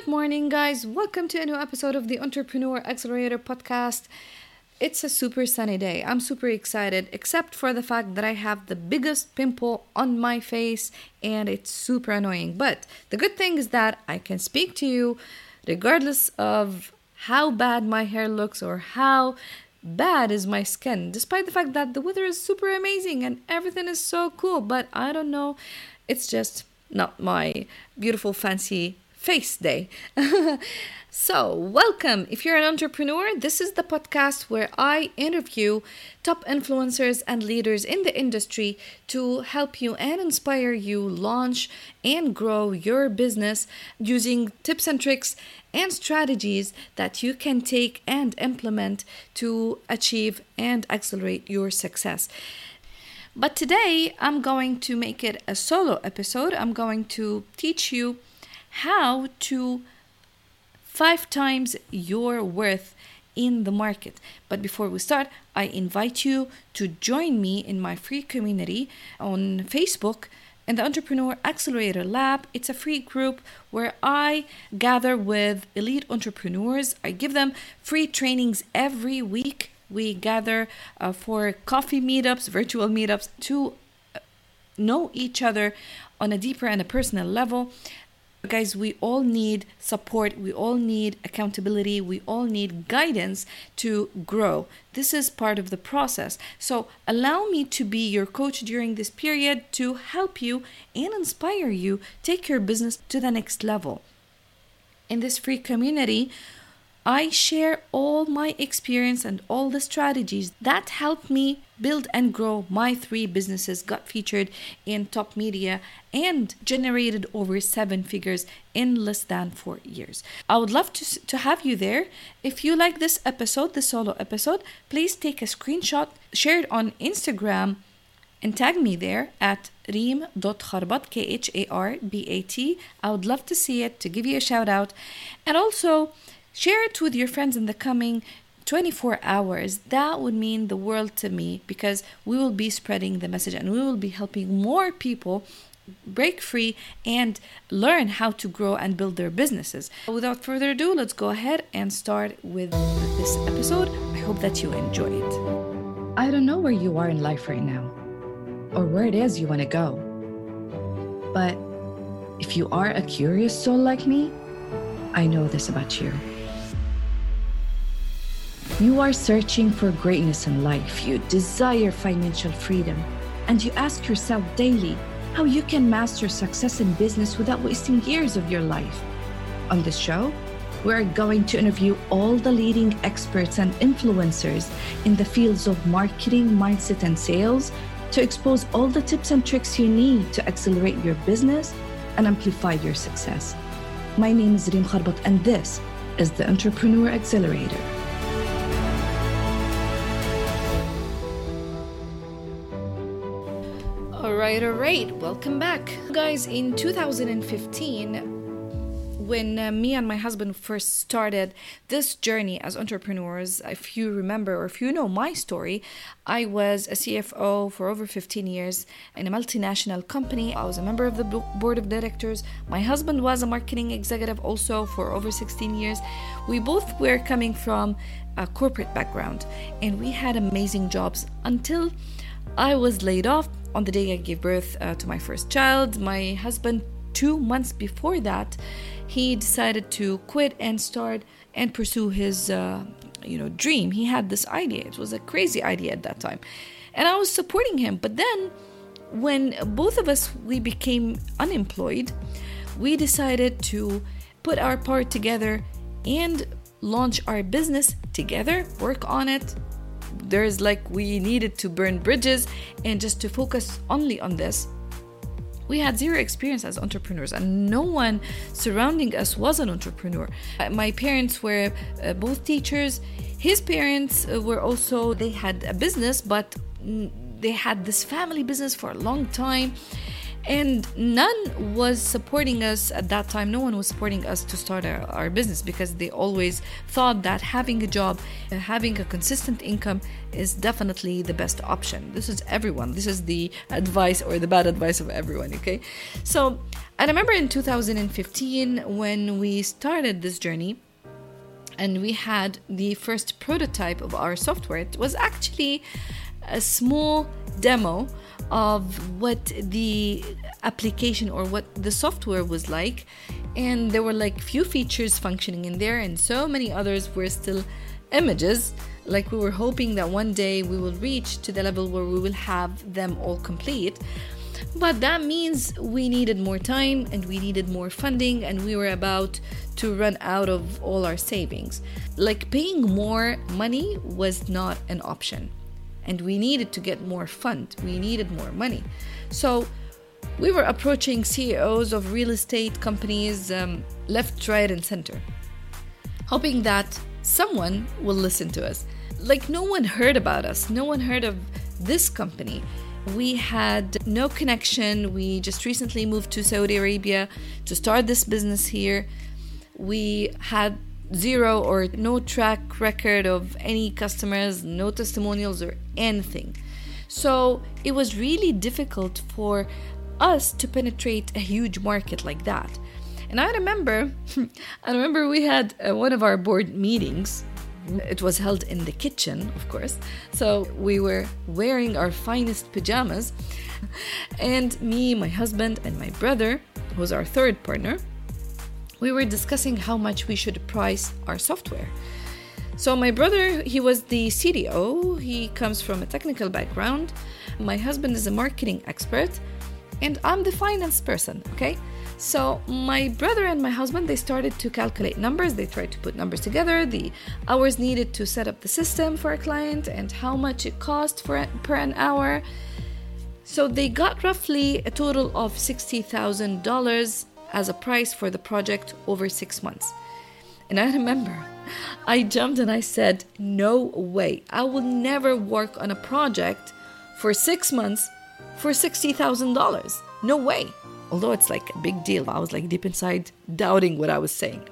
Good morning, guys. Welcome to a new episode of the Entrepreneur Accelerator podcast. It's a super sunny day. I'm super excited, except for the fact that I have the biggest pimple on my face and it's super annoying. But the good thing is that I can speak to you regardless of how bad my hair looks or how bad is my skin, despite the fact that the weather is super amazing and everything is so cool. But I don't know, it's just not my beautiful, fancy face day. so, welcome. If you're an entrepreneur, this is the podcast where I interview top influencers and leaders in the industry to help you and inspire you launch and grow your business using tips and tricks and strategies that you can take and implement to achieve and accelerate your success. But today I'm going to make it a solo episode. I'm going to teach you how to five times your worth in the market. But before we start, I invite you to join me in my free community on Facebook in the Entrepreneur Accelerator Lab. It's a free group where I gather with elite entrepreneurs. I give them free trainings every week. We gather uh, for coffee meetups, virtual meetups to uh, know each other on a deeper and a personal level. Guys, we all need support, we all need accountability, we all need guidance to grow. This is part of the process. So, allow me to be your coach during this period to help you and inspire you take your business to the next level. In this free community, I share all my experience and all the strategies that helped me build and grow my three businesses, got featured in top media, and generated over seven figures in less than four years. I would love to, to have you there. If you like this episode, the solo episode, please take a screenshot, share it on Instagram, and tag me there at reem.kharbat, K H A R B A T. I would love to see it, to give you a shout out. And also, Share it with your friends in the coming 24 hours. That would mean the world to me because we will be spreading the message and we will be helping more people break free and learn how to grow and build their businesses. Without further ado, let's go ahead and start with this episode. I hope that you enjoy it. I don't know where you are in life right now or where it is you want to go. But if you are a curious soul like me, I know this about you. You are searching for greatness in life. You desire financial freedom. And you ask yourself daily how you can master success in business without wasting years of your life. On this show, we're going to interview all the leading experts and influencers in the fields of marketing, mindset, and sales to expose all the tips and tricks you need to accelerate your business and amplify your success. My name is Reem Kharbat, and this is the Entrepreneur Accelerator. Right, all right. Welcome back. Guys, in 2015, when uh, me and my husband first started this journey as entrepreneurs, if you remember or if you know my story, I was a CFO for over 15 years in a multinational company. I was a member of the board of directors. My husband was a marketing executive also for over 16 years. We both were coming from a corporate background and we had amazing jobs until I was laid off on the day I gave birth uh, to my first child. My husband, two months before that, he decided to quit and start and pursue his, uh, you know, dream. He had this idea. It was a crazy idea at that time, and I was supporting him. But then, when both of us we became unemployed, we decided to put our part together and launch our business together, work on it, there's like we needed to burn bridges. And just to focus only on this we had zero experience as entrepreneurs and no one surrounding us was an entrepreneur. Uh, my parents were uh, both teachers. His parents uh, were also they had a business but they had this family business for a long time and none was supporting us at that time. No one was supporting us to start our, our, business because they always thought that having a job having a consistent income is definitely the best option. This is everyone. This is the advice or the bad advice of everyone okay? So i remember in 2015 when we started this journey and we had the first prototype of our software. It was actually a small demo of what the application or what the software was like. And there were like few features functioning in there and so many others were still images. Like we were hoping that one day we will reach to the level where we will have them all complete. But that means we needed more time and we needed more funding and we were about to run out of all our savings. Like paying more money was not an option and we needed to get more fund. We needed more money. So we were approaching ceos of real estate companies um, left right and center hoping that someone will listen to us. Like no one heard about us. No one heard of this company. We had no connection. We just recently moved to saudi arabia to start this business here. We had zero or no track record of any customers, no testimonials or anything. So it was really difficult for us to penetrate a huge market like that. And I remember, I remember we had uh, one of our board meetings. It was held in the kitchen, of course. So we were wearing our finest pajamas. And me, my husband, and my brother, who was our third partner, we were discussing how much we should price our software. So, my brother, he was the CDO, he comes from a technical background. My husband is a marketing expert, and I'm the finance person, okay? So, my brother and my husband, they started to calculate numbers. They tried to put numbers together, the hours needed to set up the system for a client, and how much it cost for per an hour. So, they got roughly a total of $60,000 as a price for the project over six months. And I remember I jumped and I said, No way, I will never work on a project for six months for $60,000. No way. Although it's like a big deal, I was like deep inside doubting what I was saying.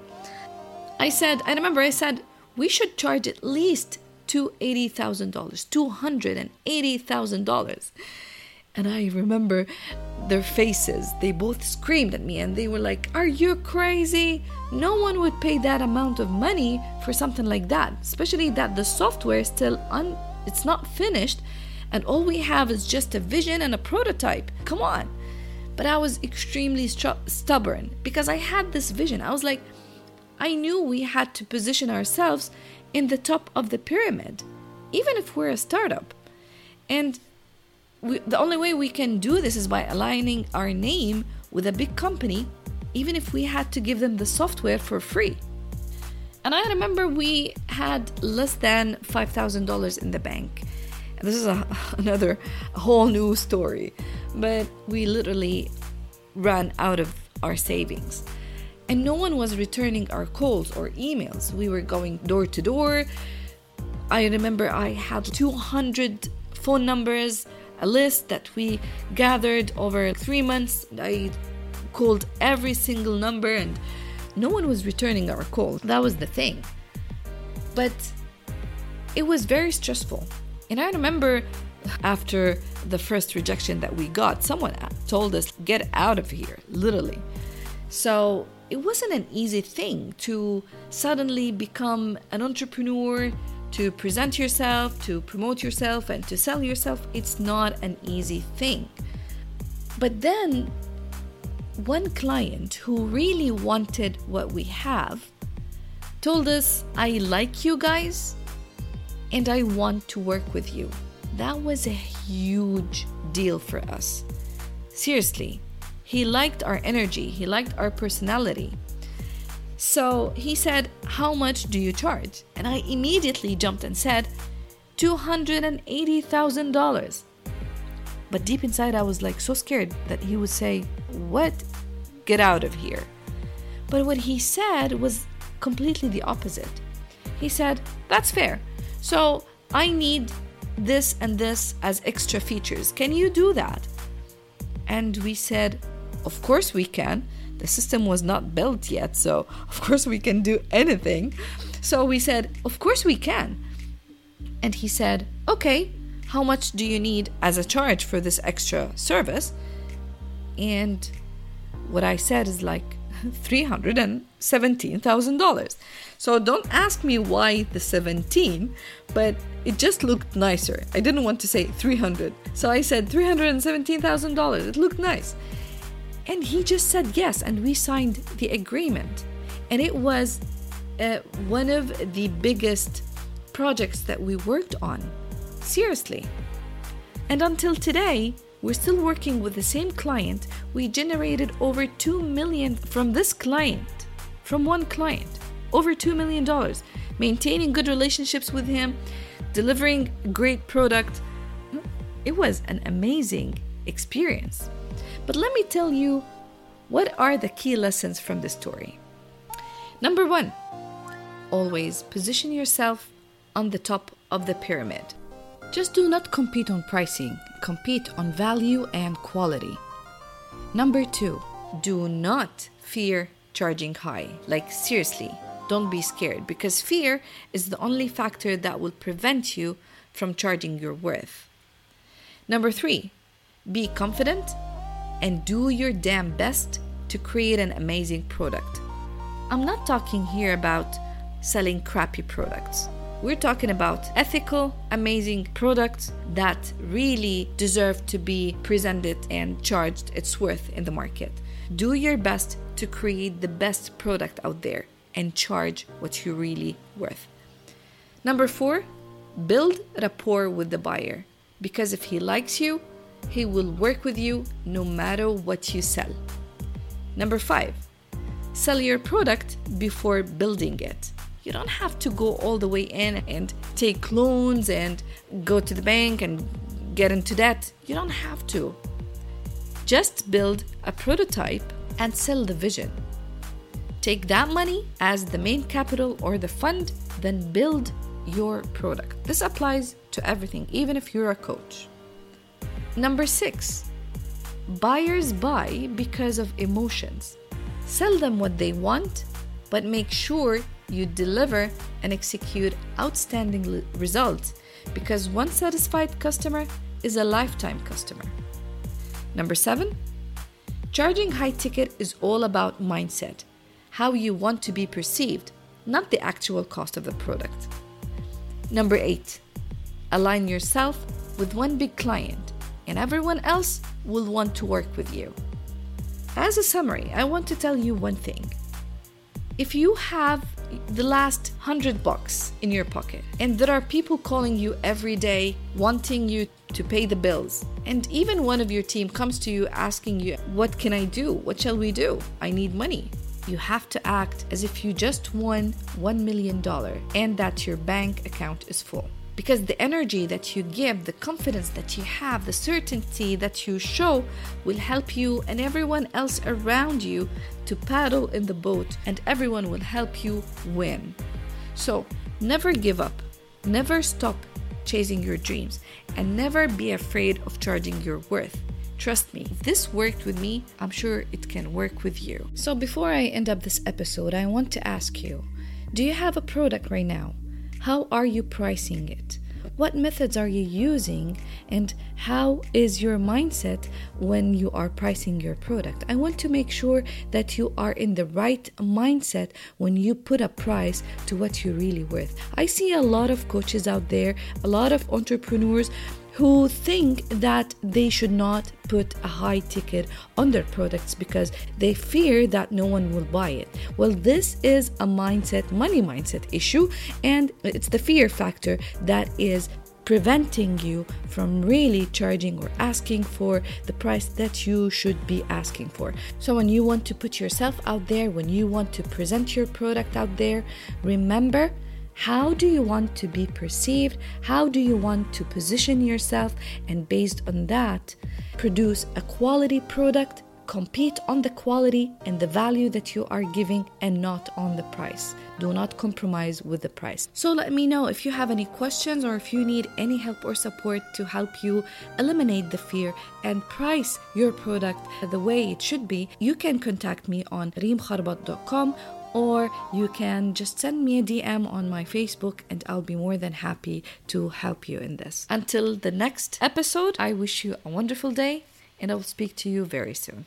I said, I remember I said, we should charge at least $280,000, $280,000. And I remember their faces. They both screamed at me and they were like, Are you crazy? No one would pay that amount of money for something like that, especially that the software is still un it's not finished and all we have is just a vision and a prototype. Come on. But I was extremely stubborn because I had this vision. I was like, I knew we had to position ourselves in the top of the pyramid, even if we're a startup. And we, the only way we can do this is by aligning our name with a big company, even if we had to give them the software for free. And I remember we had less than $5,000 in the bank. This is a, another whole new story, but we literally ran out of our savings. And no one was returning our calls or emails. We were going door to door. I remember I had 200 phone numbers a list that we gathered over three months. I called every single number and no one was returning our call. That was the thing. But it was very stressful. And I remember after the first rejection that we got, someone told us, get out of here, literally. So it wasn't an easy thing to suddenly become an entrepreneur to present yourself, to promote yourself, and to sell yourself, it's not an easy thing. But then, one client who really wanted what we have told us, I like you guys and I want to work with you. That was a huge deal for us. Seriously, he liked our energy, he liked our personality. So he said, How much do you charge? And I immediately jumped and said, $280,000. But deep inside, I was like so scared that he would say, What? Get out of here. But what he said was completely the opposite. He said, That's fair. So I need this and this as extra features. Can you do that? And we said, Of course we can. The system was not built yet, so of course we can do anything. So we said, Of course we can. And he said, Okay, how much do you need as a charge for this extra service? And what I said is like $317,000. So don't ask me why the 17, but it just looked nicer. I didn't want to say 300. So I said $317,000. It looked nice. And he just said yes, and we signed the agreement. And it was uh, one of the biggest projects that we worked on. Seriously. And until today, we're still working with the same client. We generated over 2 million from this client, from one client. Over 2 million dollars. Maintaining good relationships with him, delivering great product. It was an amazing experience. But let me tell you what are the key lessons from this story. Number 1, always position yourself on the top of the pyramid. Just do not compete on pricing, compete on value and quality. Number two, do not fear charging high. Like, seriously, don't be scared because fear is the only factor that will prevent you from charging your worth. Number three, be confident and do your damn best to create an amazing product. I'm not talking here about selling crappy products. We're talking about ethical, amazing products that really deserve to be presented and charged its worth in the market. Do your best to create the best product out there and charge what you're really worth. Number four, build rapport with the buyer because if he likes you, he will work with you no matter what you sell. Number five, sell your product before building it you don't have to go all the way in and take loans and go to the bank and get into debt. You don't have to. Just build a prototype and sell the vision. Take that money as the main capital or the fund, then build your product. This applies to everything, even if you're a coach. Number six, buyers buy because of emotions. Sell them what they want, but make sure you deliver and execute outstanding results because one satisfied customer is a lifetime customer. Number seven, charging high ticket is all about mindset, how you want to be perceived, not the actual cost of the product. Number eight, align yourself with one big client, and everyone else will want to work with you. As a summary, I want to tell you one thing. If you have the last hundred bucks in your pocket. And there are people calling you every day, wanting you to pay the bills. And even one of your team comes to you asking you, What can I do? What shall we do? I need money. You have to act as if you just won $1 million and that your bank account is full because the energy that you give, the confidence that you have, the certainty that you show will help you and everyone else around you to paddle in the boat, and everyone will help you win. So, never give up, never stop chasing your dreams, and never be afraid of charging your worth. Trust me, if this worked with me, I'm sure it can work with you. So, before I end up this episode, I want to ask you do you have a product right now? How are you pricing it? What methods are you using? And how is your mindset when you are pricing your product? I want to make sure that you are in the right mindset when you put a price to what you're really worth. I see a lot of coaches out there, a lot of entrepreneurs who think that they should not put a high ticket on their products because they fear that no one will buy it. Well, this is a mindset, money mindset issue, and it's the fear factor that is preventing you from really charging or asking for the price that you should be asking for. So, when you want to put yourself out there, when you want to present your product out there, remember how do you want to be perceived? How do you want to position yourself? And based on that, produce a quality product compete on the quality and the value that you are giving and not on the price. Do not compromise with the price. So let me know if you have any questions or if you need any help or support to help you eliminate the fear and price your product the way it should be. You can contact me on reemkharbat.com or you can just send me a DM on my Facebook and I'll be more than happy to help you in this. Until the next episode, I wish you a wonderful day and I will speak to you very soon.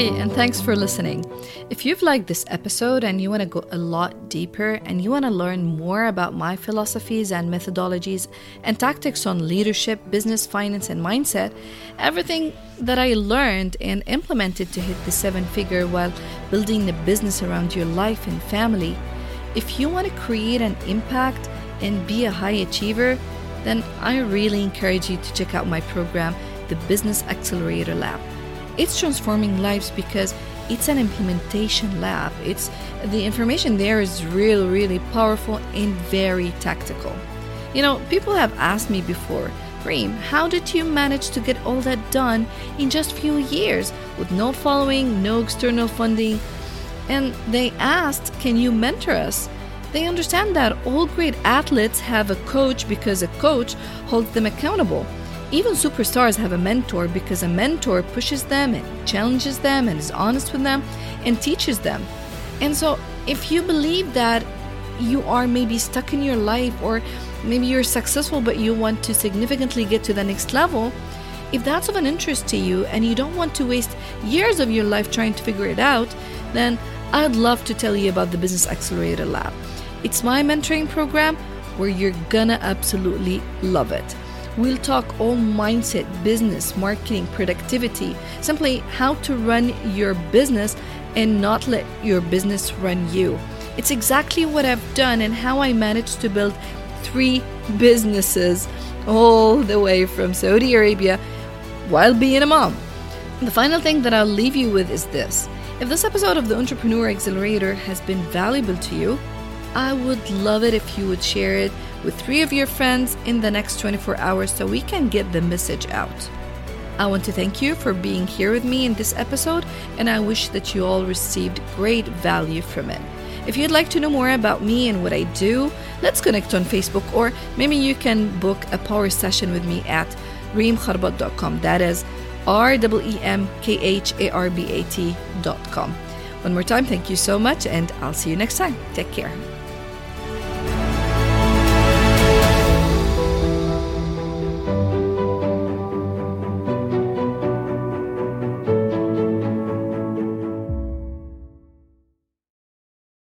Hey, and thanks for listening. If you've liked this episode and you want to go a lot deeper and you want to learn more about my philosophies and methodologies and tactics on leadership, business, finance, and mindset, everything that I learned and implemented to hit the seven figure while building the business around your life and family, if you want to create an impact and be a high achiever, then I really encourage you to check out my program, the Business Accelerator Lab. It's transforming lives because it's an implementation lab. It's the information there is really, really powerful and very tactical. You know, people have asked me before, Reem, how did you manage to get all that done in just few years with no following, no external funding? And they asked, can you mentor us? They understand that all great athletes have a coach because a coach holds them accountable. Even superstars have a mentor because a mentor pushes them and challenges them and is honest with them and teaches them. And so, if you believe that you are maybe stuck in your life or maybe you're successful but you want to significantly get to the next level, if that's of an interest to you and you don't want to waste years of your life trying to figure it out, then I'd love to tell you about the Business Accelerator Lab. It's my mentoring program where you're gonna absolutely love it. We'll talk all mindset, business, marketing, productivity, simply how to run your business and not let your business run you. It's exactly what I've done and how I managed to build three businesses all the way from Saudi Arabia while being a mom. The final thing that I'll leave you with is this. If this episode of the Entrepreneur Accelerator has been valuable to you, I would love it if you would share it with three of your friends in the next 24 hours so we can get the message out. I want to thank you for being here with me in this episode, and I wish that you all received great value from it. If you'd like to know more about me and what I do, let's connect on Facebook, or maybe you can book a power session with me at reemkharbat.com. That is R E E M K H A R B A T.com. One more time, thank you so much, and I'll see you next time. Take care.